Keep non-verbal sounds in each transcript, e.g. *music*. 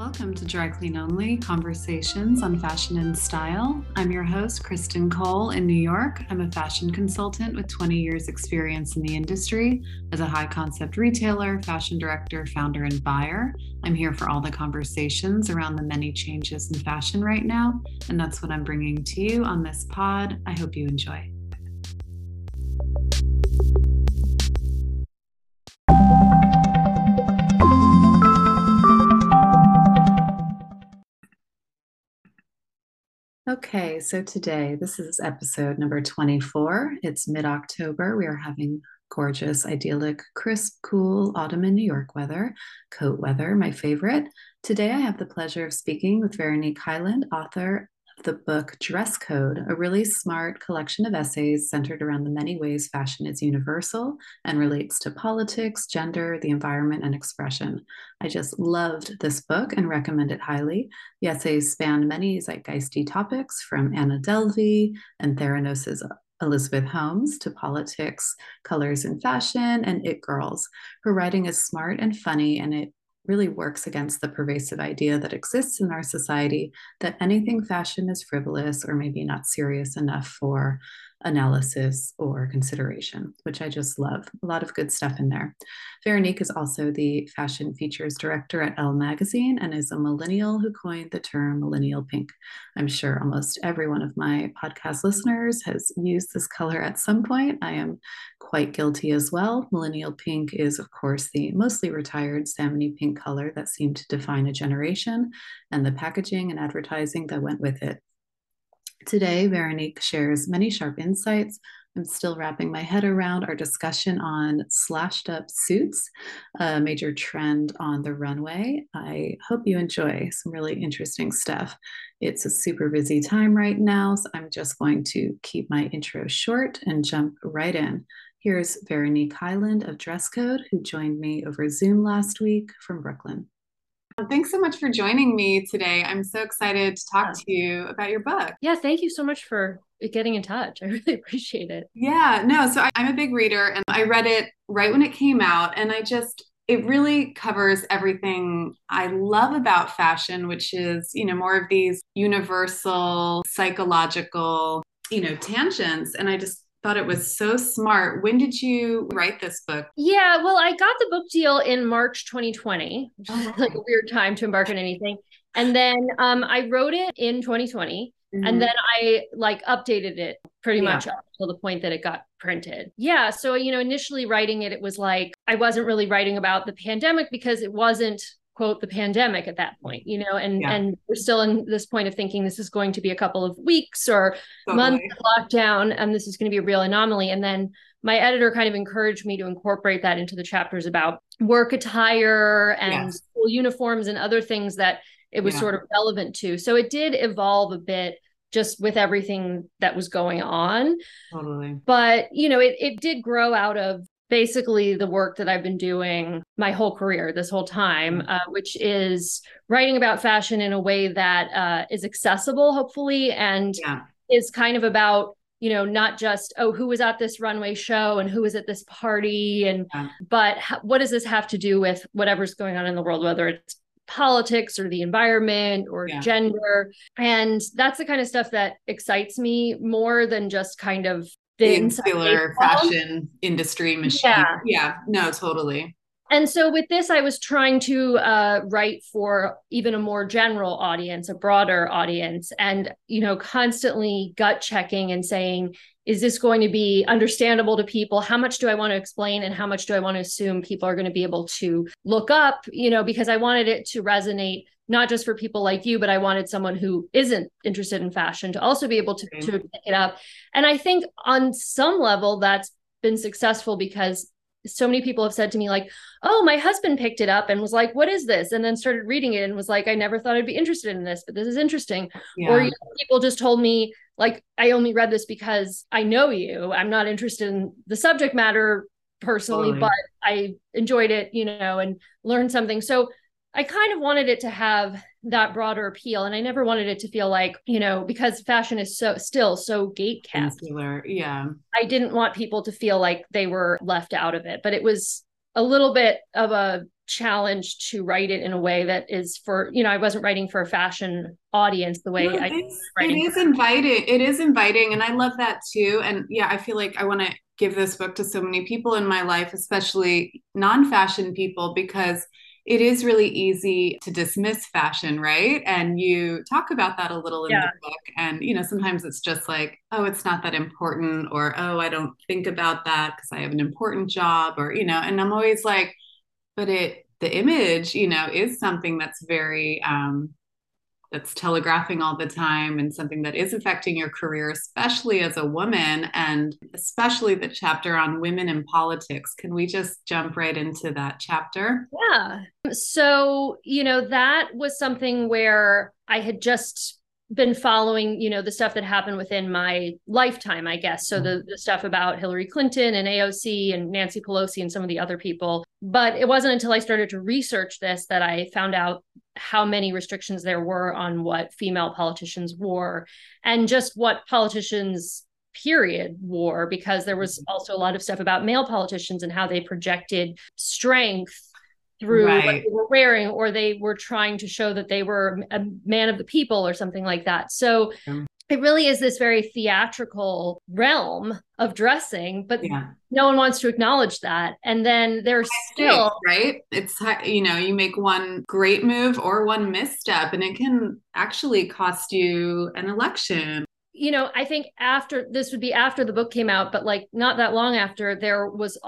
Welcome to Dry Clean Only Conversations on Fashion and Style. I'm your host, Kristen Cole in New York. I'm a fashion consultant with 20 years' experience in the industry as a high concept retailer, fashion director, founder, and buyer. I'm here for all the conversations around the many changes in fashion right now, and that's what I'm bringing to you on this pod. I hope you enjoy. Okay, so today, this is episode number 24. It's mid October. We are having gorgeous, idyllic, crisp, cool autumn in New York weather, coat weather, my favorite. Today, I have the pleasure of speaking with Veronique Hyland, author the book Dress Code, a really smart collection of essays centered around the many ways fashion is universal and relates to politics, gender, the environment, and expression. I just loved this book and recommend it highly. The essays span many zeitgeisty topics from Anna Delvey and Theranos's Elizabeth Holmes to politics, colors and fashion, and it girls. Her writing is smart and funny, and it really works against the pervasive idea that exists in our society that anything fashion is frivolous or maybe not serious enough for analysis or consideration, which I just love. A lot of good stuff in there. Veronique is also the fashion features director at Elle Magazine and is a millennial who coined the term millennial pink. I'm sure almost every one of my podcast listeners has used this color at some point. I am quite guilty as well. Millennial pink is, of course, the mostly retired salmony pink color that seemed to define a generation and the packaging and advertising that went with it. Today, Veronique shares many sharp insights. I'm still wrapping my head around our discussion on slashed up suits, a major trend on the runway. I hope you enjoy some really interesting stuff. It's a super busy time right now, so I'm just going to keep my intro short and jump right in. Here's Veronique Hyland of Dress Code, who joined me over Zoom last week from Brooklyn. Thanks so much for joining me today. I'm so excited to talk to you about your book. Yeah, thank you so much for getting in touch. *laughs* I really appreciate it. Yeah, no, so I, I'm a big reader and I read it right when it came out, and I just, it really covers everything I love about fashion, which is, you know, more of these universal psychological, you know, tangents. And I just thought it was so smart. When did you write this book? Yeah, well, I got the book deal in March 2020, which is like a weird time to embark on anything. And then um, I wrote it in 2020. Mm-hmm. And then I like updated it pretty much yeah. up to the point that it got printed. Yeah. So, you know, initially writing it, it was like I wasn't really writing about the pandemic because it wasn't quote the pandemic at that point you know and yeah. and we're still in this point of thinking this is going to be a couple of weeks or totally. months lockdown and this is going to be a real anomaly and then my editor kind of encouraged me to incorporate that into the chapters about work attire and yes. school uniforms and other things that it was yeah. sort of relevant to so it did evolve a bit just with everything that was going on. Totally. But, you know, it, it did grow out of basically the work that I've been doing my whole career, this whole time, mm-hmm. uh, which is writing about fashion in a way that uh, is accessible, hopefully, and yeah. is kind of about you know not just oh who was at this runway show and who was at this party and yeah. but what does this have to do with whatever's going on in the world whether it's politics or the environment or yeah. gender and that's the kind of stuff that excites me more than just kind of the insular fashion industry machine. Yeah. yeah, no, totally. And so with this, I was trying to uh, write for even a more general audience, a broader audience, and you know, constantly gut checking and saying, is this going to be understandable to people? How much do I want to explain, and how much do I want to assume people are going to be able to look up? You know, because I wanted it to resonate not just for people like you, but I wanted someone who isn't interested in fashion to also be able to, to pick it up. And I think on some level that's been successful because so many people have said to me like oh my husband picked it up and was like what is this and then started reading it and was like i never thought i'd be interested in this but this is interesting yeah. or you know, people just told me like i only read this because i know you i'm not interested in the subject matter personally totally. but i enjoyed it you know and learned something so I kind of wanted it to have that broader appeal. And I never wanted it to feel like, you know, because fashion is so still so gate kept. Yeah. I didn't want people to feel like they were left out of it, but it was a little bit of a challenge to write it in a way that is for you know i wasn't writing for a fashion audience the way no, I it is inviting it is inviting and i love that too and yeah i feel like i want to give this book to so many people in my life especially non-fashion people because it is really easy to dismiss fashion, right? And you talk about that a little in yeah. the book. And, you know, sometimes it's just like, oh, it's not that important, or oh, I don't think about that because I have an important job, or, you know, and I'm always like, but it the image you know is something that's very um that's telegraphing all the time and something that is affecting your career especially as a woman and especially the chapter on women in politics. Can we just jump right into that chapter? Yeah. So you know that was something where i had just been following, you know, the stuff that happened within my lifetime, I guess. So the, mm-hmm. the stuff about Hillary Clinton and AOC and Nancy Pelosi and some of the other people. But it wasn't until I started to research this that I found out how many restrictions there were on what female politicians wore and just what politicians period wore because there was mm-hmm. also a lot of stuff about male politicians and how they projected strength through right. what they were wearing, or they were trying to show that they were a man of the people or something like that. So yeah. it really is this very theatrical realm of dressing, but yeah. no one wants to acknowledge that. And then there's still right. It's you know you make one great move or one misstep, and it can actually cost you an election you know, I think after this would be after the book came out, but like not that long after, there was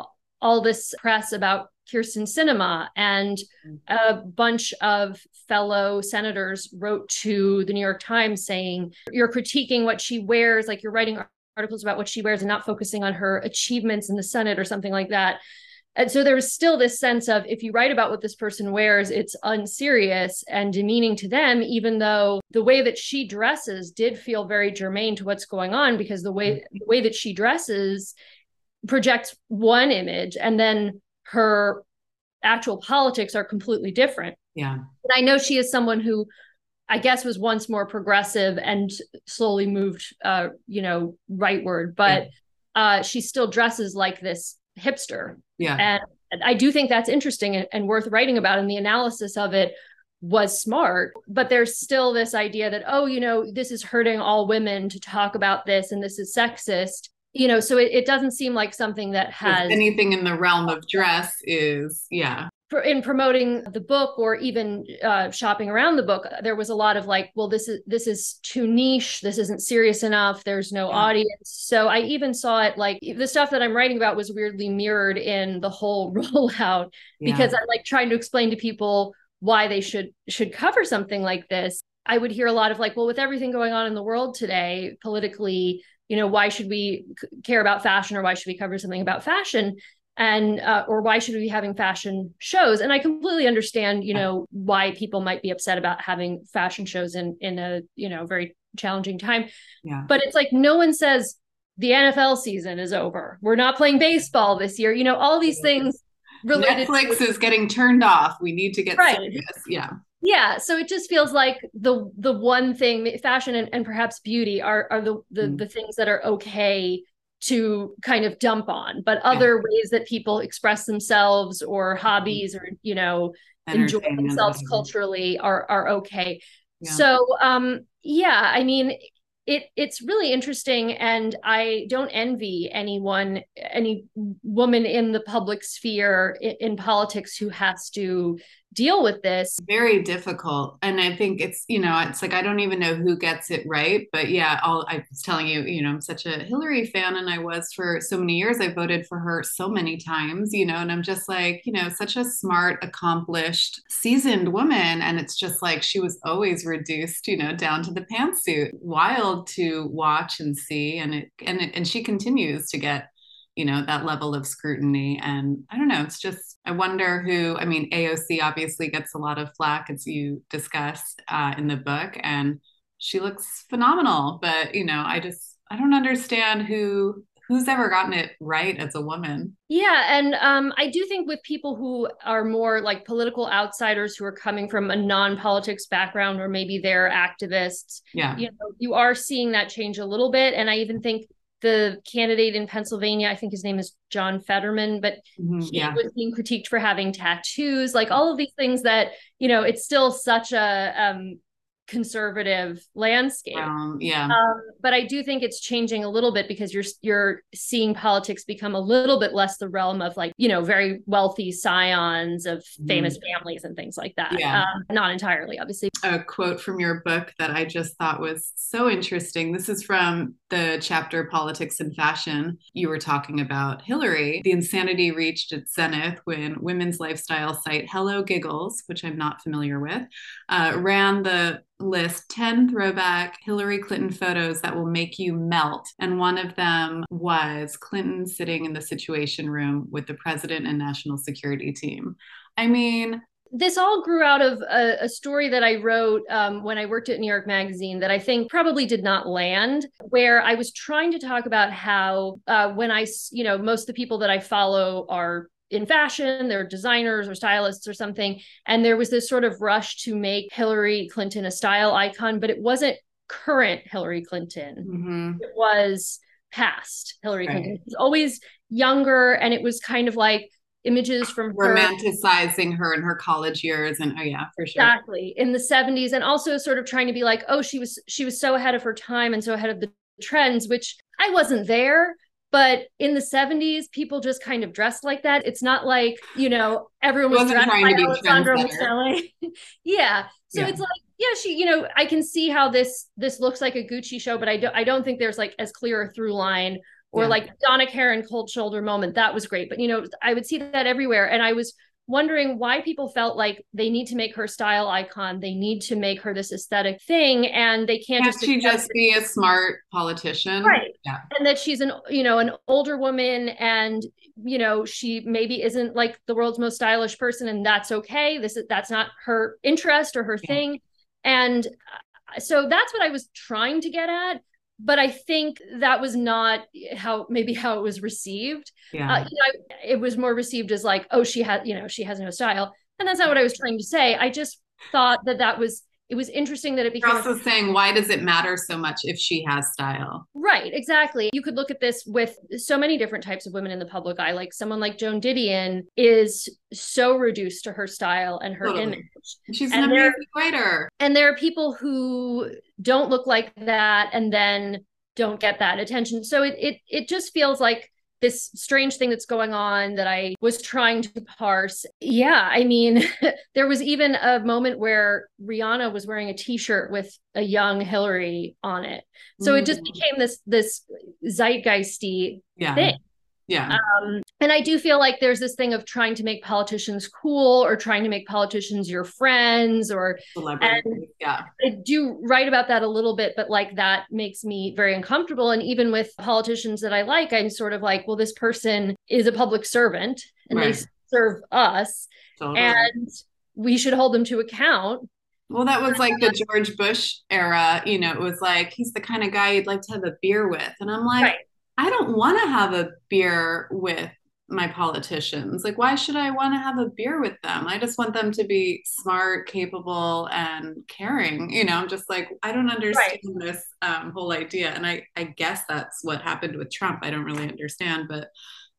all this press about Kyrsten Sinema and mm. a bunch of fellow senators wrote to the New York Times saying, You're critiquing what she wears, like you're writing articles about what she wears and not focusing on her achievements in the Senate or something like that. And so there was still this sense of if you write about what this person wears, it's unserious and demeaning to them, even though the way that she dresses did feel very germane to what's going on because the way mm. the way that she dresses projects one image and then her actual politics are completely different. Yeah. And I know she is someone who I guess was once more progressive and slowly moved uh, you know, rightward, but yeah. uh she still dresses like this hipster. Yeah. And I do think that's interesting and, and worth writing about. And the analysis of it was smart, but there's still this idea that, oh, you know, this is hurting all women to talk about this and this is sexist you know so it, it doesn't seem like something that has if anything in the realm of dress is yeah in promoting the book or even uh, shopping around the book there was a lot of like well this is this is too niche this isn't serious enough there's no yeah. audience so i even saw it like the stuff that i'm writing about was weirdly mirrored in the whole *laughs* rollout yeah. because i'm like trying to explain to people why they should should cover something like this i would hear a lot of like well with everything going on in the world today politically you know why should we care about fashion or why should we cover something about fashion? And uh, or why should we be having fashion shows? And i completely understand you know why people might be upset about having fashion shows in in a you know very challenging time. Yeah. but it's like no one says the nfl season is over. We're not playing baseball this year. You know all these things related netflix to- is getting turned off we need to get right. serious yeah yeah so it just feels like the the one thing fashion and, and perhaps beauty are are the the, mm. the things that are okay to kind of dump on but other yeah. ways that people express themselves or hobbies or you know enjoy themselves culturally are are okay yeah. so um yeah i mean it it's really interesting and i don't envy anyone any woman in the public sphere in, in politics who has to deal with this. Very difficult. And i think it's you know it's like i don't even know who gets it right but yeah i was telling you you know i'm such a hillary fan and i was for so many years. I voted for her so many times you know and i'm just like you know such a smart accomplished seasoned woman. And it's just like she was always reduced you know down to the pantsuit. Wild to watch and see. And it and it, and she continues to get you know that level of scrutiny. And i don't know it's just i wonder who i mean aoc obviously gets a lot of flack as you discuss uh, in the book and she looks phenomenal but you know i just i don't understand who who's ever gotten it right as a woman. Yeah and um, i do think with people who are more like political outsiders who are coming from a non-politics background or maybe they're activists yeah. you know you are seeing that change a little bit. And i even think the candidate in Pennsylvania, I think his name is John Fetterman, but mm-hmm, he yeah. was being critiqued for having tattoos, like all of these things that, you know, it's still such a um, conservative landscape. Um, yeah. Um, but I do think it's changing a little bit because you're you're seeing politics become a little bit less the realm of like you know very wealthy scions of mm-hmm. famous mm. families and things like that. Yeah. Um, not entirely, obviously. A quote from your book that I just thought was so interesting. This is from the chapter Politics and Fashion. You were talking about Hillary. The insanity reached its zenith when women's lifestyle site Hello Giggles, which I'm not familiar with, uh, ran the list 10 throwback Hillary Clinton photos that will make you melt. And one of them was Clinton sitting in the Situation Room with the president and national security team. I mean, this all grew out of a, a story that I wrote um, when I worked at New York Magazine that I think probably did not land, where I was trying to talk about how uh, when I, you know, most of the people that I follow are in fashion, they're designers or stylists or something. And there was this sort of rush to make Hillary Clinton a style icon, but it wasn't current Hillary Clinton. Mm-hmm. It was past Hillary right. Clinton. It was always younger, and it was kind of like images from her. romanticizing her in her college years and oh yeah for sure exactly in the 70s and also sort of trying to be like oh she was she was so ahead of her time and so ahead of the trends which i wasn't there but in the 70s, people just kind of dressed like that. It's not like, you know, everyone was dressed like Alessandro Michele. yeah. So yeah. it's like, yeah, she, you know, I can see how this this looks like a Gucci show, but I don't I don't think there's like as clear a through line or yeah. like Donna Karan cold shoulder moment. That was great. But you know, I would see that everywhere. And I was wondering why people felt like they need to make her style icon. They need to make her this aesthetic thing, and they can't, can't just. she just be a smart politician, right? Yeah, and that she's an you know an older woman, and you know she maybe isn't like the world's most stylish person, and that's okay. This is that's not her interest or her yeah. thing, and uh, so that's what I was trying to get at but I think that was not how maybe how it was received. Yeah. Uh, you know, it was more received as like, oh, she has, you know, she has no style, and that's not what I was trying to say. I just thought that that was it was interesting that it became. You're also saying, why does it matter so much if she has style? Right, exactly. You could look at this with so many different types of women in the public eye. Like someone like Joan Didion is so reduced to her style and her totally. image. She's and an amazing writer. And there are people who don't look like that and then don't get that attention. So it it it just feels like this strange thing that's going on that I was trying to parse. Yeah, I mean, *laughs* there was even a moment where Rihanna was wearing a t-shirt with a young Hillary on it. So mm. it just mm. became this this zeitgeisty yeah. thing. Yeah. Um, and I do feel like there's this thing of trying to make politicians cool or trying to make politicians your friends or yeah. I do write about that a little bit, but like that makes me very uncomfortable. And even with politicians that I like, I'm sort of like, well, this person is a public servant and right. they serve us. Totally. And we should hold them to account. Well, that was like the George Bush era. You know, it was like he's the kind of guy you'd like to have a beer with. And I'm like, right I don't want to have a beer with my politicians. Like, why should I want to have a beer with them? I just want them to be smart, capable, and caring. You know, I'm just like, I don't understand right. this um, whole idea. And I, I guess that's what happened with Trump. I don't really understand, but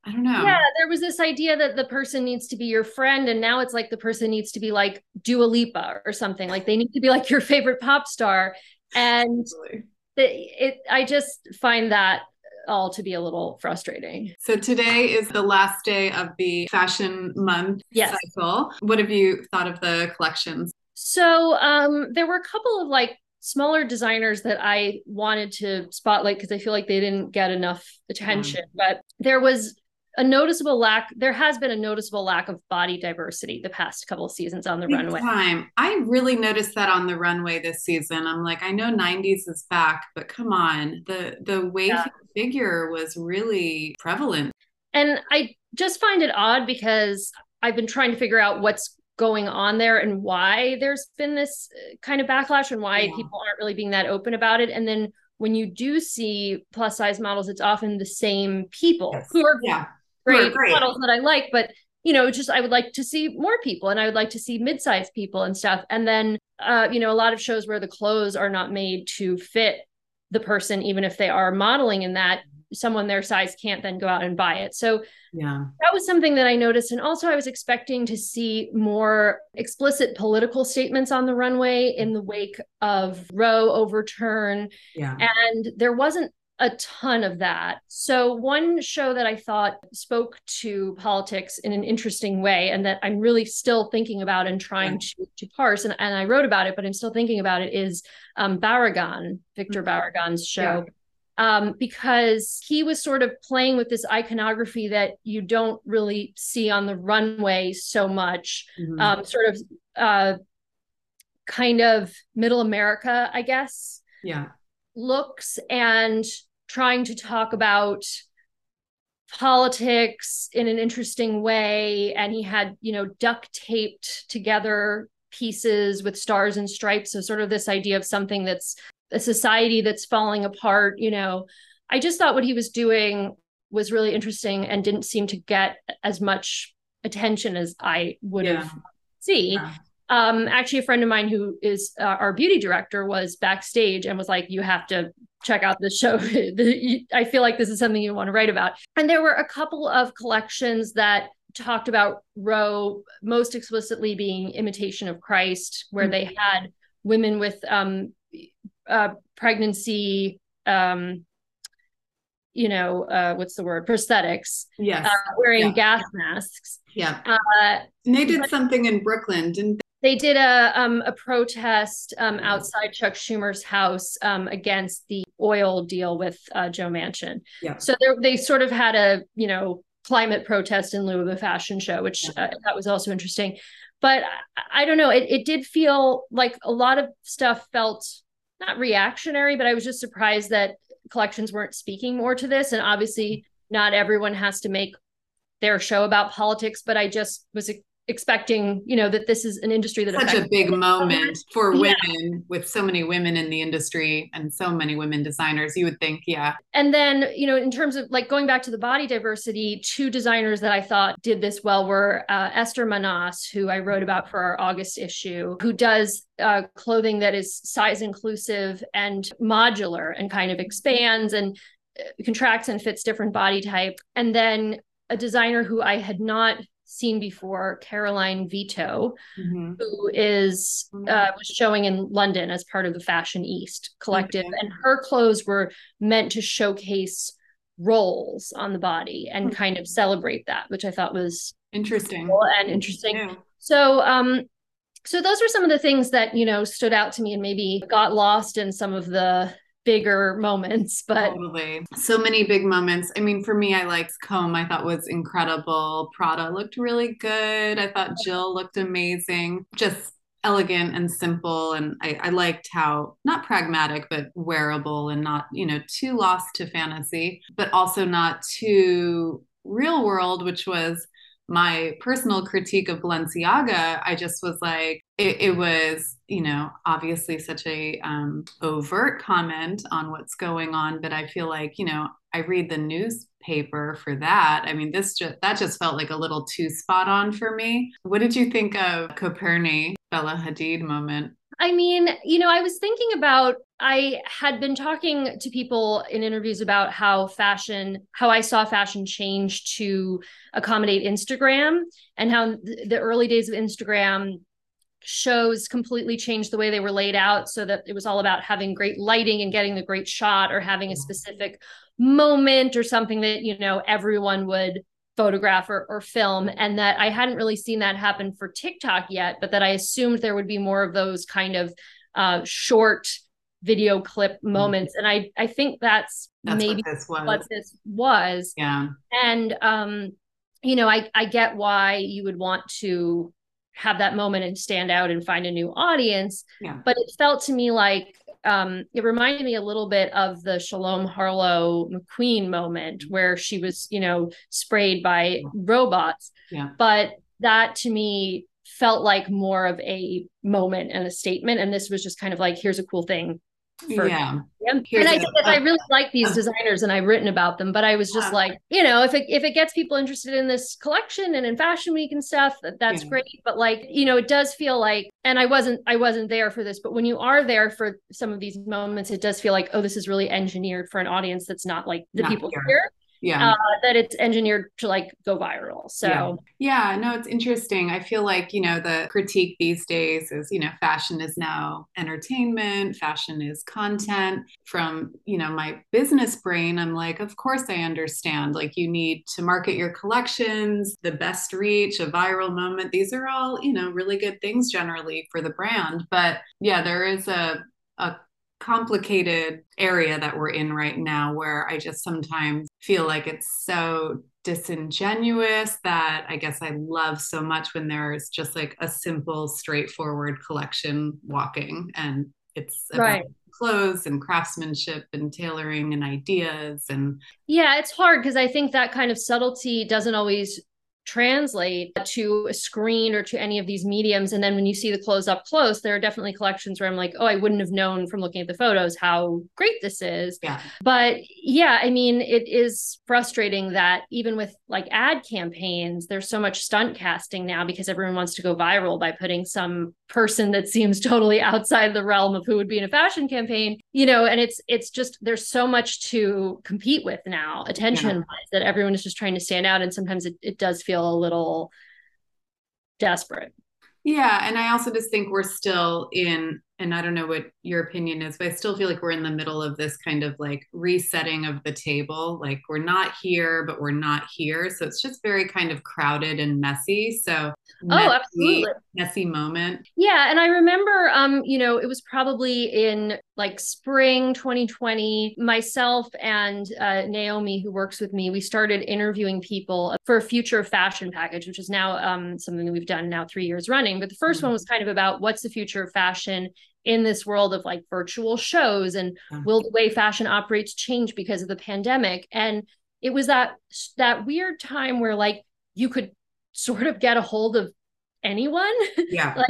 I don't know. Yeah, there was this idea that the person needs to be your friend, and now it's like the person needs to be like Dua Lipa or something. Like they need to be like your favorite pop star. And it, it I just find that all to be a little frustrating. So today is the last day of the fashion month yes. cycle. What have you thought of the collections? So um, there were a couple of like smaller designers that I wanted to spotlight because I feel like they didn't get enough attention. Mm. But there was a noticeable lack there has been a noticeable lack of body diversity the past couple of seasons on the Big runway time i really noticed that on the runway this season i'm like i know 90s is back but come on the the way yeah. Figure was really prevalent and i just find it odd because i've been trying to figure out what's going on there and why there's been this uh, kind of backlash and why yeah. people aren't really being that open about it and then when you do see plus size models it's often the same people yes. who are yeah great, great models that I like, but you know, just I would like to see more people and I would like to see mid-sized people and stuff. And then uh, you know, a lot of shows where the clothes are not made to fit the person, even if they are modeling in that, someone their size can't then go out and buy it. So yeah, that was something that I noticed. And also, I was expecting to see more explicit political statements on the runway in the wake of Roe overturn. Yeah. And there wasn't a ton of that. So, one show that I thought spoke to politics in an interesting way, and that I'm really still thinking about and trying to, to parse, and, and I wrote about it, but I'm still thinking about it, is um, Barragán, Victor mm-hmm. Barragán's show. Yeah. Um, because he was sort of playing with this iconography that you don't really see on the runway so much, mm-hmm. um, sort of uh, kind of middle America, I guess. Yeah looks and trying to talk about politics in an interesting way. And he had you know duct taped together pieces with stars and stripes. So sort of this idea of something that's a society that's falling apart you know. I just thought what he was doing was really interesting and didn't seem to get as much attention as i would yeah. have see yeah um, actually a friend of mine who is uh, our beauty director was backstage and was like you have to check out this show. *laughs* I feel like this is something you want to write about. And there were a couple of collections that talked about roe most explicitly being imitation of christ where mm-hmm. they had women with um, uh, pregnancy um, you know uh, what's the word? Prosthetics yes. uh, wearing yeah. gas masks. Yeah. Uh, and they did but, something in brooklyn didn't they did a um, a protest um, outside Chuck Schumer's house um, against the oil deal with uh, Joe Manchin. Yeah. So they sort of had a you know climate protest in lieu of a fashion show, which uh, that was also interesting. But I, I don't know. It it did feel like a lot of stuff felt not reactionary, but I was just surprised that collections weren't speaking more to this. And obviously, not everyone has to make their show about politics, but I just was expecting you know that this is an industry that such a big moment for women yeah. with so many women in the industry and so many women designers you would think yeah. And then you know in terms of like going back to the body diversity two designers that i thought did this well were uh, esther manas who i wrote about for our august issue who does uh, clothing that is size inclusive and modular and kind of expands and uh, contracts and fits different body type. And then a designer who i had not seen before, Karoline Vitto, mm-hmm. who is mm-hmm. uh, was showing in London as part of the Fashion East collective, and her clothes were meant to showcase rolls on the body and mm-hmm. kind of celebrate that, which I thought was interesting cool and interesting. Yeah. So, um, so those were some of the things that you know stood out to me and maybe got lost in some of the bigger moments but totally. So many big moments. I mean for me i liked comb. I thought was incredible. Prada looked really good. I thought Jil looked amazing. Just elegant and simple and I, I liked how not pragmatic but wearable and not you know too lost to fantasy but also not too real world which was my personal critique of Balenciaga, I just was like, it, it was, you know, obviously such a um, overt comment on what's going on, but I feel like, you know, I read the newspaper for that. I mean, this just that just felt like a little too spot on for me. What did you think of Coperni Bella Hadid moment? I mean, you know, I was thinking about, I had been talking to people in interviews about how fashion, how I saw fashion change to accommodate Instagram and how the early days of Instagram shows completely changed the way they were laid out so that it was all about having great lighting and getting the great shot or having a mm-hmm. specific moment or something that, you know, everyone would photograph or, or film and that i hadn't really seen that happen for tiktok yet but that i assumed there would be more of those kind of uh, short video clip mm-hmm. moments and i i think that's, that's maybe what this, what this was yeah and um you know i i get why you would want to have that moment and stand out and find a new audience yeah. but it felt to me like um, it reminded me a little bit of the Shalom Harlow McQueen moment mm-hmm. where she was, you know, sprayed by robots. Yeah. But that to me felt like more of a moment and a statement. And this was just kind of like, here's a cool thing For, yeah. And I think that I really like these designers and I've written about them, but I was just like, you know, if it if it gets people interested in this collection and in fashion week and stuff, that, that's yeah. great. But like, you know, it does feel like and I wasn't I wasn't there for this, but when you are there for some of these moments, it does feel like, oh, this is really engineered for an audience that's not like the not people here. here yeah. Uh, that it's engineered to like go viral. So yeah. yeah no it's interesting. I feel like you know the critique these days is you know fashion is now entertainment fashion is content. From you know my business brain i'm like of course i understand. Like you need to market your collections the best reach a viral moment. These are all you know really good things generally for the brand. But yeah there is a a complicated area that we're in right now where I just sometimes feel like it's so disingenuous that I guess I love so much when there's just like a simple, straightforward collection walking and it's right. clothes and craftsmanship and tailoring and ideas and yeah it's hard because i think that kind of subtlety doesn't always translate to a screen or to any of these mediums. And then when you see the clothes up close there are definitely collections where i'm like oh i wouldn't have known from looking at the photos how great this is. Yeah. But yeah i mean it is frustrating that even with like ad campaigns there's so much stunt casting now because everyone wants to go viral by putting some person that seems totally outside the realm of who would be in a fashion campaign you know and it's it's just there's so much to compete with now attention wise yeah. that everyone is just trying to stand out and sometimes it, it does feel a little desperate yeah and i also just think we're still in and I don't know what your opinion is, but I still feel like we're in the middle of this kind of like resetting of the table. Like we're not here, but we're not here. So it's just very kind of crowded and messy. So oh, messy, absolutely messy moment. Yeah, and I remember, um, you know, it was probably in like spring 2020. Myself and uh, Naomi, who works with me, we started interviewing people for a future fashion package, which is now um, something that we've done now three years running. But the 1st mm-hmm. one was kind of about what's the future of fashion in this world of like virtual shows and will the way fashion operates change because of the pandemic? And it was that that weird time where like you could sort of get a hold of anyone. Yeah. *laughs* Like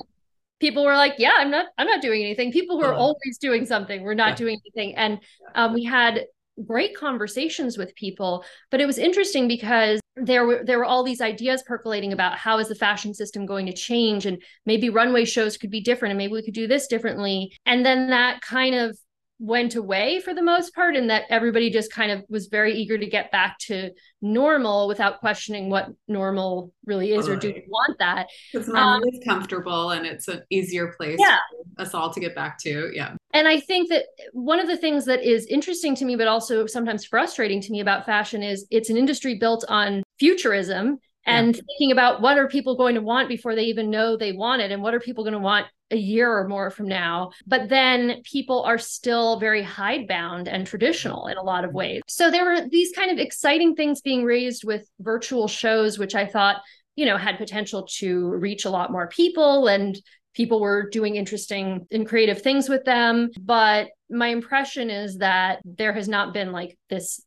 people were like yeah i'm not i'm not doing anything. People who are always doing something. We're not yeah. doing anything. And um, we had great conversations with people but it was interesting because there were there were all these ideas percolating about how is the fashion system going to change and maybe runway shows could be different and maybe we could do this differently. And then that kind of went away for the most part and that everybody just kind of was very eager to get back to normal without questioning what normal really is or do you want that because normal um, is comfortable and it's an easier place yeah. for us all to get back to yeah and i think that one of the things that is interesting to me but also sometimes frustrating to me about fashion is it's an industry built on futurism and yeah. thinking about what are people going to want before they even know they want it and what are people going to want a year or more from now but then people are still very hidebound and traditional in a lot of mm-hmm. ways so there were these kind of exciting things being raised with virtual shows which i thought you know had potential to reach a lot more people and people were doing interesting and creative things with them but my impression is that there has not been like this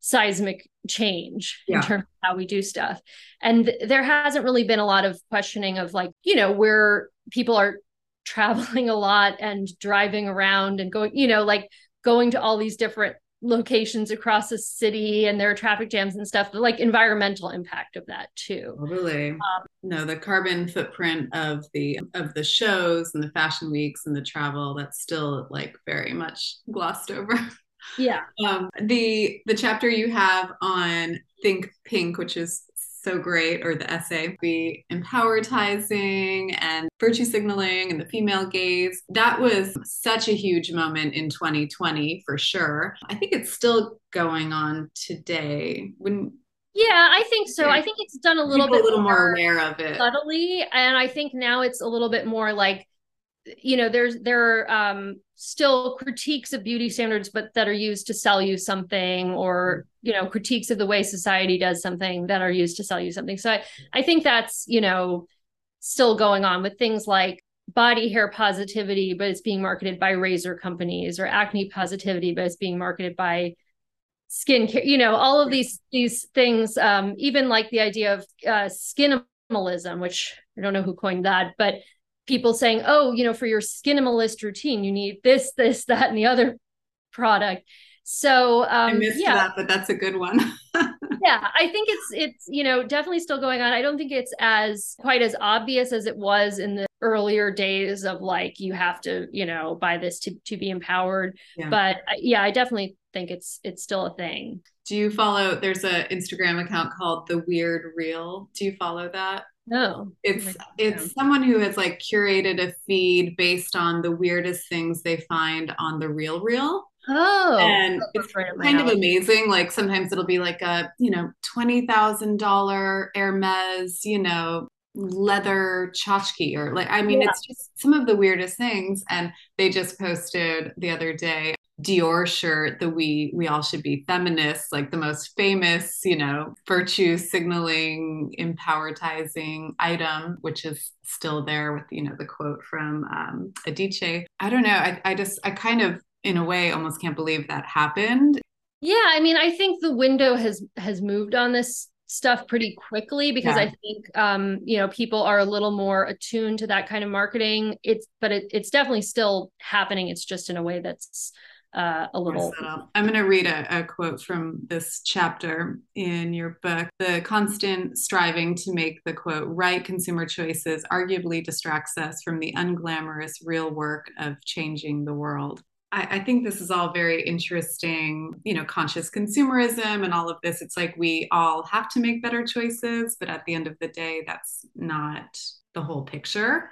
seismic change yeah. in terms of how we do stuff. And there hasn't really been a lot of questioning of like, you know, where people are traveling *laughs* a lot and driving around and going, you know, like going to all these different locations across the city and there are traffic jams and stuff the like environmental impact of that too. Really um, no the carbon footprint of the of the shows and the fashion weeks and the travel that's still like very much glossed over. Yeah. *laughs* Um, the the chapter you have on Think Pink, which is so great, or the essay, the empowerizing and virtue signaling and the female gaze. That was such a huge moment in 2020 for sure. I think it's still going on today. When yeah, I think so. I think it's done a little People bit a little more, more aware of it subtly, and I think now it's a little bit more like you know there's there are um, still critiques of beauty standards but that are used to sell you something or you know critiques of the way society does something that are used to sell you something. So i, I think that's you know still going on with things like body hair positivity but it's being marketed by razor companies or acne positivity but it's being marketed by skincare you know all of these these things um even like the idea of uh skinimalism which i don't know who coined that but people saying, oh, you know, for your skinimalist routine, you need this, this, that, and the other product. So um, I missed yeah. that, but that's a good one. *laughs* yeah, I think it's it's you know definitely still going on. I don't think it's as quite as obvious as it was in the earlier days of like you have to you know buy this to to be empowered. Yeah. But uh, yeah, I definitely think it's it's still a thing. Do you follow? There's a Instagram account called the Weird Real. Do you follow that? No. It's it's someone who has like curated a feed based on the weirdest things they find on the Real real. Oh, and it's kind of amazing. Like sometimes it'll be like a, you know, $20,000 Hermes, you know, leather tchotchke or like, I mean, yeah. it's just some of the weirdest things. And they just posted the other day Dior shirt, the we we all should be feminists, like the most famous, you know, virtue signaling, empowerizing item, which is still there with, you know, the quote from um, Adichie. I don't know. I, I just I kind of in a way almost can't believe that happened yeah i mean i think the window has has moved on this stuff pretty quickly because yeah. i think um you know people are a little more attuned to that kind of marketing it's but it, it's definitely still happening it's just in a way that's uh, a little. I'm going to read a, a, quote from this chapter in your book. The constant striving to make the quote right consumer choices arguably distracts us from the unglamorous real work of changing the world. I, I think this is all very interesting, you know, conscious consumerism and all of this. It's like we all have to make better choices, but at the end of the day, that's not the whole picture.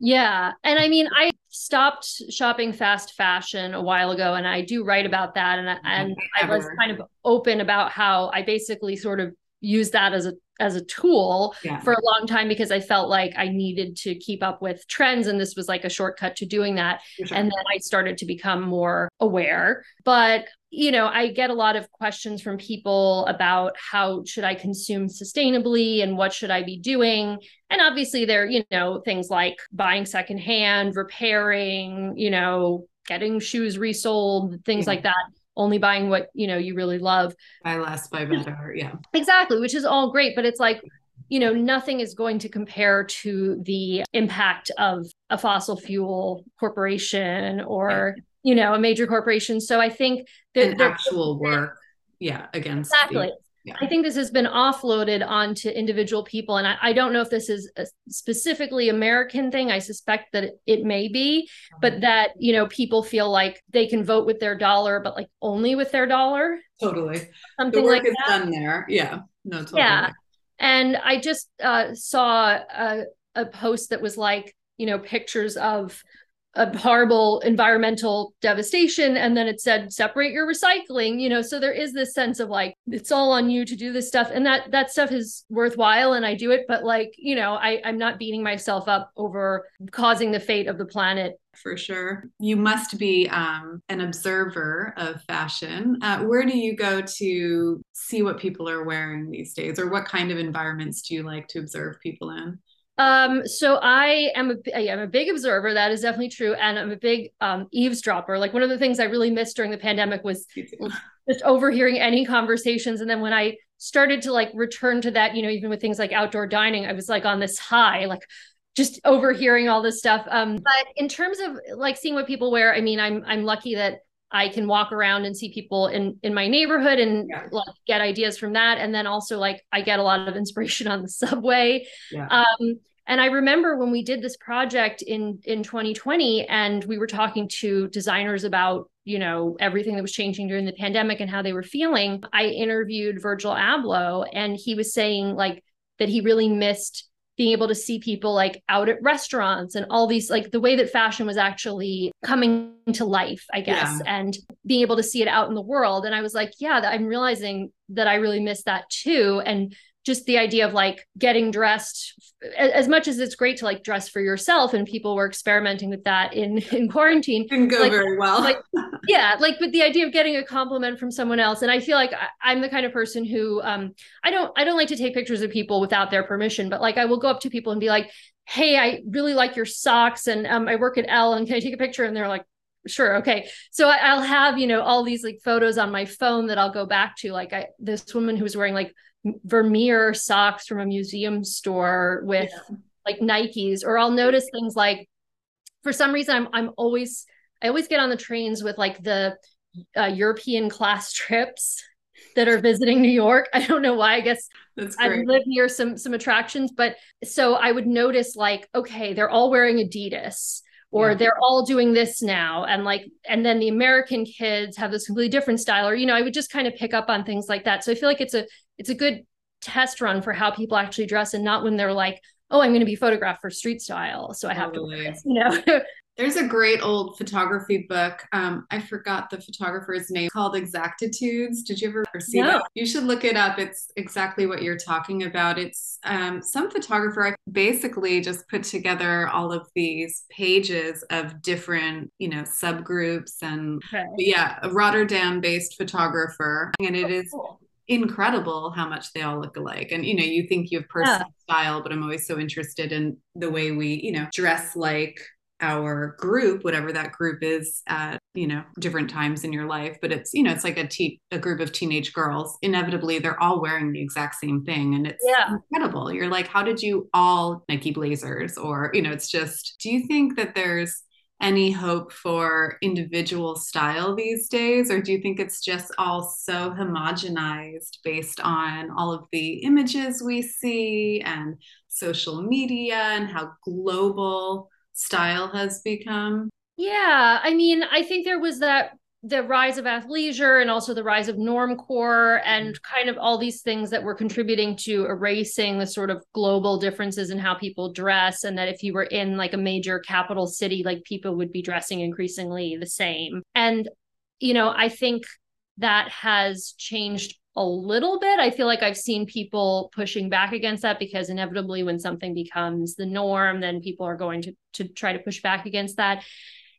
Yeah. And I mean, I stopped shopping fast fashion a while ago and I do write about that. And, mm-hmm. and I was kind of open about how I basically sort of use that as a as a tool yeah. for a long time because I felt like I needed to keep up with trends and this was like a shortcut to doing that. Sure. And then I started to become more aware. But you know, I get a lot of questions from people about how should I consume sustainably and what should I be doing? And obviously there, you know, things like buying secondhand, repairing, you know, getting shoes resold, things yeah. like that only buying what you know you really love. Buy less buy better yeah. Exactly which is all great but it's like you know nothing is going to compare to the impact of a fossil fuel corporation or yeah. you know a major corporation. So i think that actual work yeah against exactly. the, yeah. I think this has been offloaded onto individual people. And I, I don't know if this is a specifically American thing. I suspect that it, it may be, but uh-huh. that, you know, people feel like they can vote with their dollar, but like only with their dollar. Totally. Something the work like is that. done there. Yeah. No, totally. Yeah. And I just uh, saw a, a post that was like, you know, pictures of a horrible environmental devastation and then it said separate your recycling you know so there is this sense of like it's all on you to do this stuff and that that stuff is worthwhile and i do it but like you know i i'm not beating myself up over causing the fate of the planet. For sure. You must be um, an observer of fashion. Uh, where do you go to see what people are wearing these days or what kind of environments do you like to observe people in um, so I am a I'm a big observer. That is definitely true, and I'm a big um, eavesdropper. Like one of the things I really missed during the pandemic was just overhearing any conversations. And then when I started to like return to that, you know, even with things like outdoor dining, I was like on this high, like just overhearing all this stuff. Um, but in terms of like seeing what people wear, I mean, I'm I'm lucky that I can walk around and see people in in my neighborhood and yeah. like get ideas from that. And then also like I get a lot of inspiration on the *laughs* subway. Yeah. Um, and I remember when we did this project in in 2020 and we were talking to designers about, you know, everything that was changing during the pandemic and how they were feeling. I interviewed Virgil Abloh and he was saying like that he really missed being able to see people like out at restaurants and all these like the way that fashion was actually coming to life i guess yeah. and being able to see it out in the world and i was like yeah i'm realizing that i really miss that too and just the idea of like getting dressed as much as it's great to like dress for yourself and people were experimenting with that in *laughs* in quarantine didn't go like, very well. like *laughs* yeah like but the idea of getting a compliment from someone else and i feel like I, am the kind of person who um i don't i don't like to take pictures of people without their permission but like i will go up to people and be like hey i really like your socks and um i work at Elle and can i take a picture? And they're like sure okay. So I, will have you know all these like photos on my phone that i'll go back to like i this woman who was wearing like Vermeer socks from a museum store with yeah. like Nikes, or I'll notice things like for some reason I'm I'm always I always get on the trains with like the uh, European class *laughs* trips that are visiting New York. I don't know why. I guess I live near some some attractions, but so I would notice like, okay, they're all wearing Adidas or yeah. they're all doing this now and like and then the american kids have this completely different style or you know i would just kind of pick up on things like that so i feel like it's a it's a good test run for how people actually dress and not when they're like oh i'm going to be photographed for street style so i have totally. to you know *laughs* There's a great old photography book. Um, I forgot the photographer's name called Exactitudes. Did you ever see no. that? You should look it up. It's exactly what you're talking about. It's um, some photographer I basically just put together all of these pages of different, you know, subgroups and okay. yeah, a Rotterdam based photographer. And it oh, is cool incredible how much they all look alike. And you know, you think you have personal yeah. style, but I'm always so interested in the way we, you know, dress like our group whatever that group is at you know different times in your life but it's you know it's like a te- a group of teenage girls inevitably they're all wearing the exact same thing and it's yeah. incredible you're like how did you all nike blazers or you know it's just do you think that there's any hope for individual style these days or do you think it's just all so homogenized based on all of the images we see and social media and how global style has become? Yeah, I mean, I think there was that the rise of athleisure and also the rise of normcore and mm-hmm. kind of all these things that were contributing to erasing the sort of global differences in how people dress and that if you were in like a major capital city like people would be dressing increasingly the same and you know i think that has changed a little bit. I feel like I've seen people pushing back against that because inevitably when something becomes the norm, then people are going to to try to push back against that.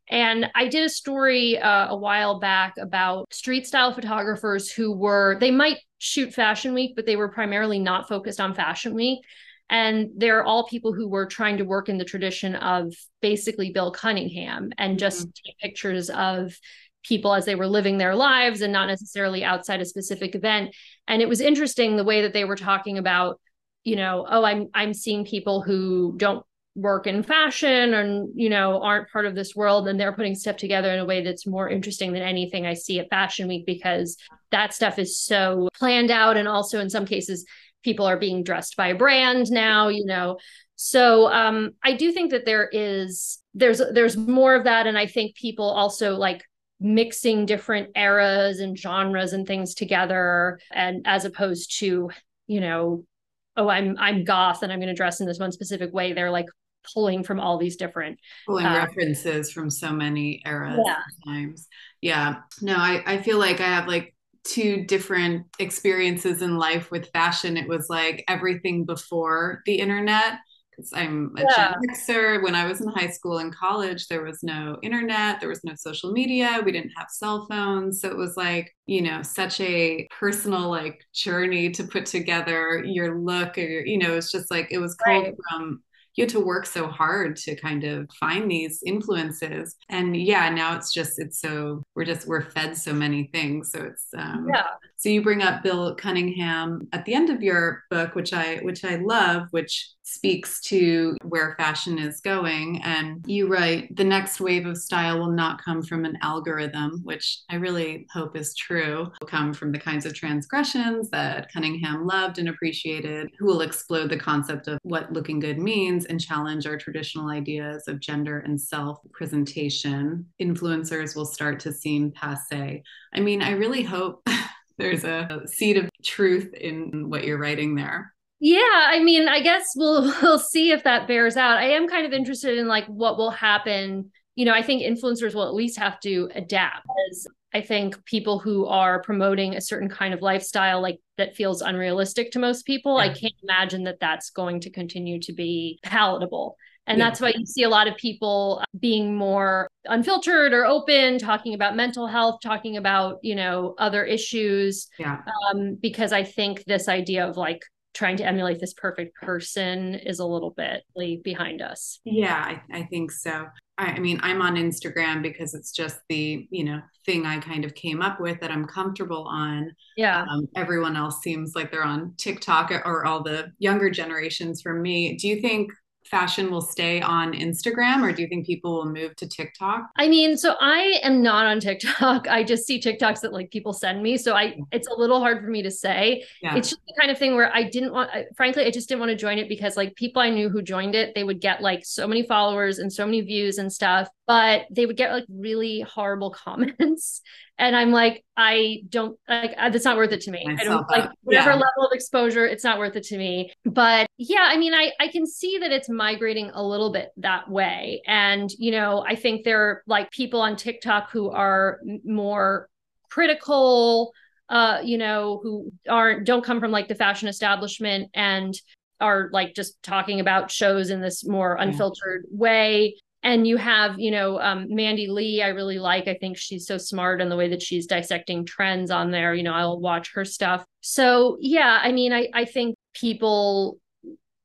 And I did a story uh, a while back about street style photographers who were, they might shoot Fashion Week, but they were primarily not focused on Fashion Week. And they're all people who were trying to work in the tradition of basically Bill Cunningham and just mm-hmm. take pictures of people as they were living their lives and not necessarily outside a specific event and it was interesting the way that they were talking about you know oh i'm i'm seeing people who don't work in fashion and you know aren't part of this world and they're putting stuff together in a way that's more interesting than anything i see at fashion week because that stuff is so planned out and also in some cases people are being dressed by a brand now you know. So um i do think that there is there's there's more of that and i think people also like mixing different eras and genres and things together and as opposed to you know oh i'm i'm goth and i'm going to dress in this one specific way they're like pulling from all these different pulling uh, references from so many eras yeah. times yeah no I, I feel like i have like two different experiences in life with fashion it was like everything before the internet because I'm a yeah. Gen Xer. When I was in high school and college, there was no internet, there was no social media, we didn't have cell phones. So it was like, you know, such a personal like journey to put together your look or your, you know, it's just like it was cool right. from you had to work so hard to kind of find these influences. And yeah now it's just it's so we're just we're fed so many things. So it's um yeah. so you bring up bill cunningham at the end of your book which i which i love which speaks to where fashion is going. And you write, the next wave of style will not come from an algorithm, which I really hope is true. Will come from the kinds of transgressions that Cunningham loved and appreciated, who will explode the concept of what looking good means and challenge our traditional ideas of gender and self presentation. Influencers will start to seem passe. I mean, I really hope. *laughs* there's a seed of truth in what you're writing there. Yeah, I mean, I guess we'll *laughs* we'll see if that bears out. I am kind of interested in like what will happen. You know, I think influencers will at least have to adapt. As I think people who are promoting a certain kind of lifestyle like that feels unrealistic to most people, yeah. I can't imagine that that's going to continue to be palatable. And yeah. that's why you see a lot of people being more unfiltered or open, talking about mental health, talking about, you know, other issues. Yeah. Um, because I think this idea of like trying to emulate this perfect person is a little bit behind us. Yeah, I, I think so. I, I, mean, I'm on Instagram because it's just the, you know, thing I kind of came up with that I'm comfortable on. Yeah. Um, everyone else seems like they're on TikTok or all the younger generations from me. Do you think fashion will stay on Instagram or do you think people will move to TikTok? I mean, so I am not on TikTok. *laughs* I just see TikToks that like people send me. So I it's a little hard for me to say. Yeah. It's just the kind of thing where I didn't want frankly, I just didn't want to join it because like people I knew who joined it, they would get like so many followers and so many views and stuff, but they would get like really horrible *laughs* comments. And i'm like i don't like that's not worth it to me. I don't like whatever yeah. level of exposure it's not worth it to me. But yeah i mean i i can see that it's migrating a little bit that way. And you know i think there are like people on tiktok who are more critical uh you know who aren't don't come from like the fashion establishment and are like just talking about shows in this more unfiltered yeah. way and you have you know um, mandy lee i really like. I think she's so smart in the way that she's dissecting trends on there. You know i'll watch her stuff. So yeah i mean i i think people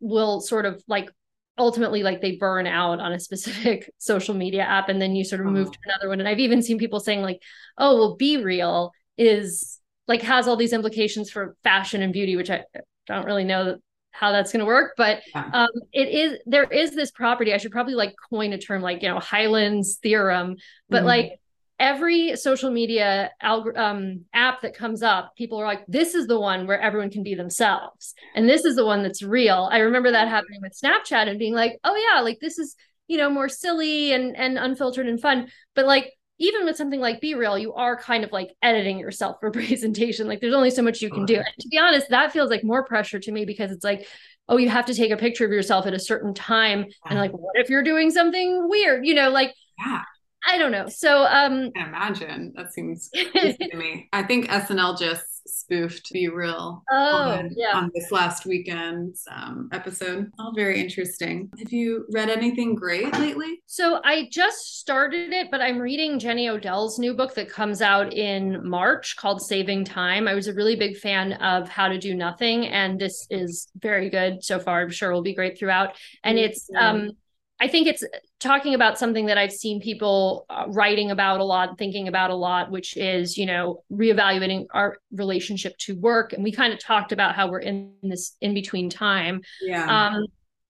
will sort of like ultimately like they burn out on a specific *laughs* social media app and then you sort of move to another one. And i've even seen people saying like oh well BeReal is like has all these implications for fashion and beauty which i don't really know how that's going to work but yeah. um, it is there is this property i should probably like coin a term like you know Hyland's theorem but mm-hmm. like every social media alg- um, app that comes up people are like this is the one where everyone can be themselves and this is the one that's real i remember that happening with snapchat and being like oh yeah like this is you know more silly and and unfiltered and fun but like even with something like BeReal, you are kind of like editing yourself for *laughs* presentation. Like there's only so much you can do. And to be honest, that feels like more pressure to me because it's like, oh, you have to take a picture of yourself at a certain time. And like, what if you're doing something weird? You know, like yeah. I don't know. So um I imagine. That seems *laughs* to me. I think SNL just spoofed BeReal oh, on, yeah. on this last weekend's um, episode. All very interesting. Have you read anything great lately? So I just started it, but I'm reading Jenny Odell's new book that comes out in March called Saving Time. I was a really big fan of How to Do Nothing, and this is very good so far. I'm sure will be great throughout. And it's um I think it's talking about something that I've seen people uh, writing about a lot, thinking about a lot, which is, you know, reevaluating our relationship to work. And we kind of talked about how we're in this in between time. Yeah. Um,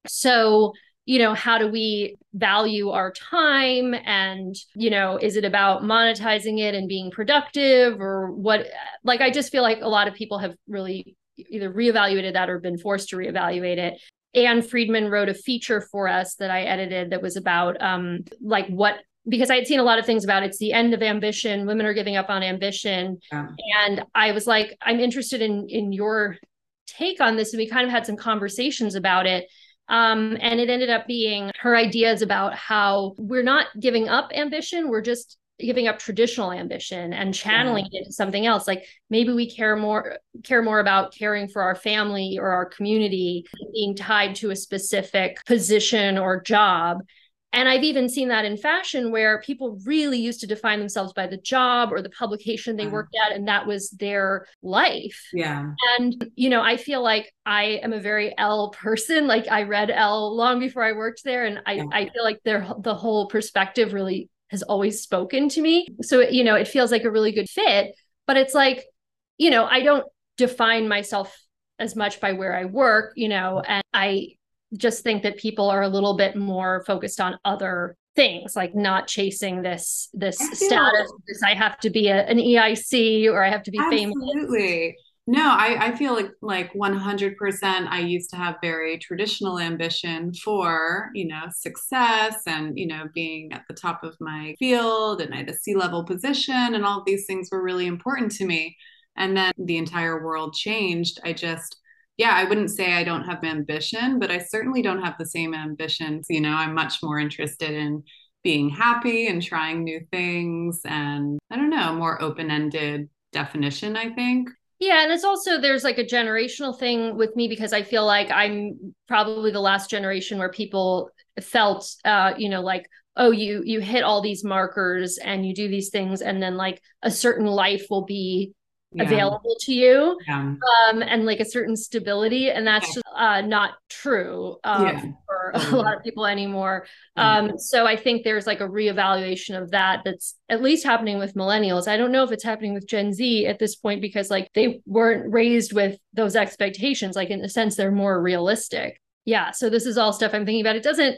so, you know, how do we value our time? And, you know, is it about monetizing it and being productive or what? Like, I just feel like a lot of people have really either reevaluated that or been forced to reevaluate it. Ann Friedman wrote a feature for us that I edited that was about um, like what because I had seen a lot of things about it's the end of ambition, women are giving up on ambition. Yeah. And I was like, I'm interested in in your take on this. And we kind of had some conversations about it. Um, and it ended up being her ideas about how we're not giving up ambition, we're just giving up traditional ambition and channeling yeah. it into something else like maybe we care more care more about caring for our family or our community being tied to a specific position or job and I've even seen that in fashion where people really used to define themselves by the job or the publication they worked at, and that was their life. Yeah. And, you know, I feel like I am a very Elle person. *laughs* Like I read Elle long before I worked there. And I, yeah. I feel like their the whole perspective really has always spoken to me. So, you know, it feels like a really good fit, but it's like, you know, I don't define myself as much by where I work, you know, and I just think that people are a little bit more focused on other things like not chasing this this status this i have to be a, an eic or i have to be Absolutely. famous Absolutely. No, I, I feel like like 100% I used to have very traditional ambition for, you know, success and, you know, being at the top of my field and I had a C-level position and all these things were really important to me. And then the entire world changed. I just yeah, I wouldn't say I don't have ambition, but I certainly don't have the same ambitions. You know, I'm much more interested in being happy and trying new things and I don't know, more open-ended definition, I think. Yeah, and it's also there's like a generational thing with me because I feel like I'm probably the last generation where people felt uh you know like oh you you hit all these markers and you do these things and then like a certain life will be yeah. available to you yeah. um, and like a certain stability and that's just uh, not true um, for *laughs* a lot of people anymore um, so i think there's like a reevaluation of that that's at least happening with millennials i don't know if it's happening with gen z at this point because like they weren't raised with those expectations like in a sense they're more realistic Yeah. So this is all stuff I'm thinking about. It doesn't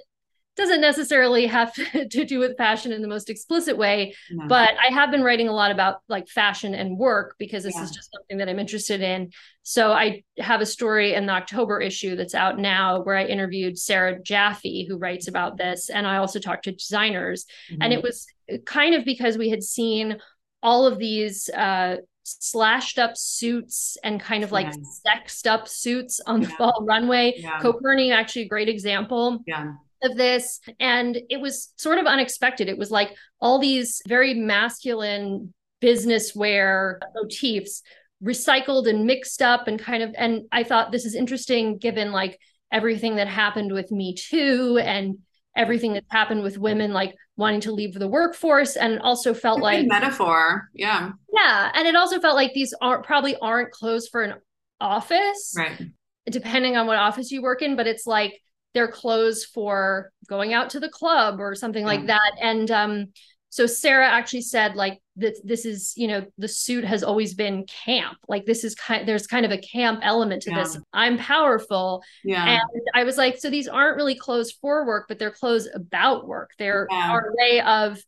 doesn't necessarily have *laughs* to do with fashion in the most explicit way no. but i have been writing a lot about like fashion and work because this yeah. is just something that i'm interested in so i have a story in the october issue that's out now where i interviewed sarah jaffe who writes about this and i also talked to designers mm-hmm. and it was kind of because we had seen all of these uh, slashed up suits and kind of like sexed up suits on the fall runway. Yeah. Coperni, actually a great example. Yeah of this and it was sort of unexpected. It was like all these very masculine business wear motifs recycled and mixed up and kind of and i thought this is interesting given like everything that happened with me too and everything that's happened with women like wanting to leave the workforce and also felt like metaphor yeah. Yeah and it also felt like these aren't probably aren't clothes for an office right. depending on what office you work in but it's like their clothes for going out to the club or something yeah. like that. And um, so Sarah actually said like that this is you know the suit has always been camp like this is kind there's kind of a camp element to yeah. this i'm powerful yeah and i was like so these aren't really clothes for work but they're clothes about work they're yeah. our way of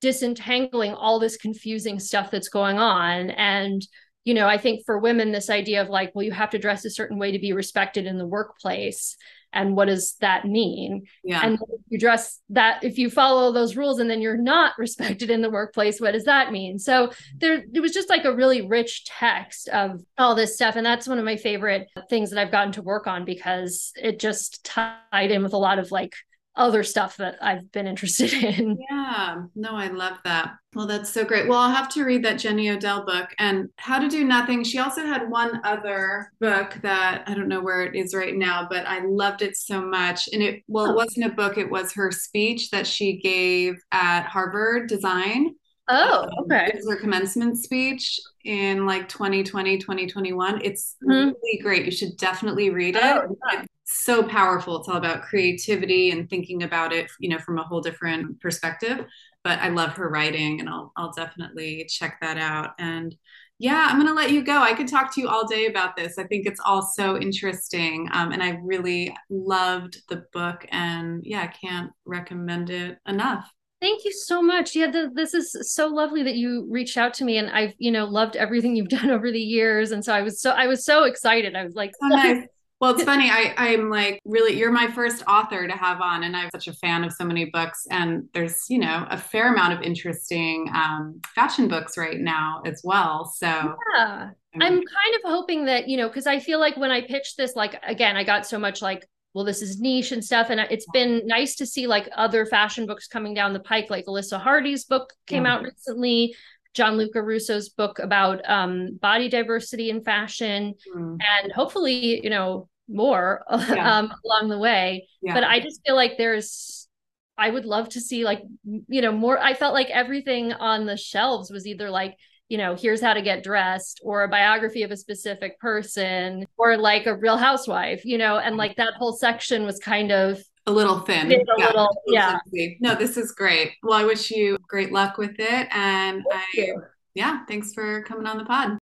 disentangling all this confusing stuff that's going on and you know i think for women this idea of like well you have to dress a certain way to be respected in the workplace and what does that mean? Yeah. And you dress that if you follow those rules and then you're not *laughs* respected in the workplace what does that mean? So there it was just like a really rich text of all this stuff. And that's one of my favorite things that i've gotten to work on because it just tied in with a lot of like other stuff that I've been interested *laughs* in. Yeah, no, I love that. Well, that's so great. Well, I'll have to read that Jenny Odell book and How to Do Nothing. She also had one other book that I don't know where it is right now, but I loved it so much. And it, well, it oh. wasn't a book, it was her speech that she gave at Harvard Design. Oh, um, okay. it was her commencement speech in like 2020, 2021. It's mm-hmm. really great. You should definitely read it. Oh, yeah so powerful. It's all about creativity and thinking about it, you know, from a whole different perspective. But I love her writing and I'll I'll definitely check that out. And yeah, I'm gonna let you go. I could talk to you all day about this. I think it's all so interesting. Um, and I really loved the book and yeah, I can't recommend it enough. Thank you so much. Yeah, the, this is so lovely that you reached out to me, and I've you know loved everything you've *laughs* done over the years, and so I was so I was so excited. I was like, so nice. Well, it's funny. I, I'm like, really, you're my first author to have on, and I'm such a fan of so many books. And there's, you know, a fair amount of interesting um, fashion books right now as well. So, yeah, I'm, I'm kind of hoping that, you know, because I feel like when I pitched this, like, again, I got so much like, well, this is niche and stuff. And it's been nice to see like other fashion books coming down the pike, like Alyssa Hardy's book came yeah. out recently. Gianluca Russo's book about um, body diversity in fashion, mm. and hopefully, you know, more *laughs* yeah. um, along the way. Yeah. But I just feel like there's, I would love to see like, you know, more. I felt like everything on the shelves was either like, you know, here's how to get dressed, or a biography of a specific person, or like a real housewife, you know, and like that whole section was kind of a little thin. Yeah. Little, yeah. No, this is great. Well, I wish you great luck with it. And Thank I, you. yeah, thanks for coming on the pod.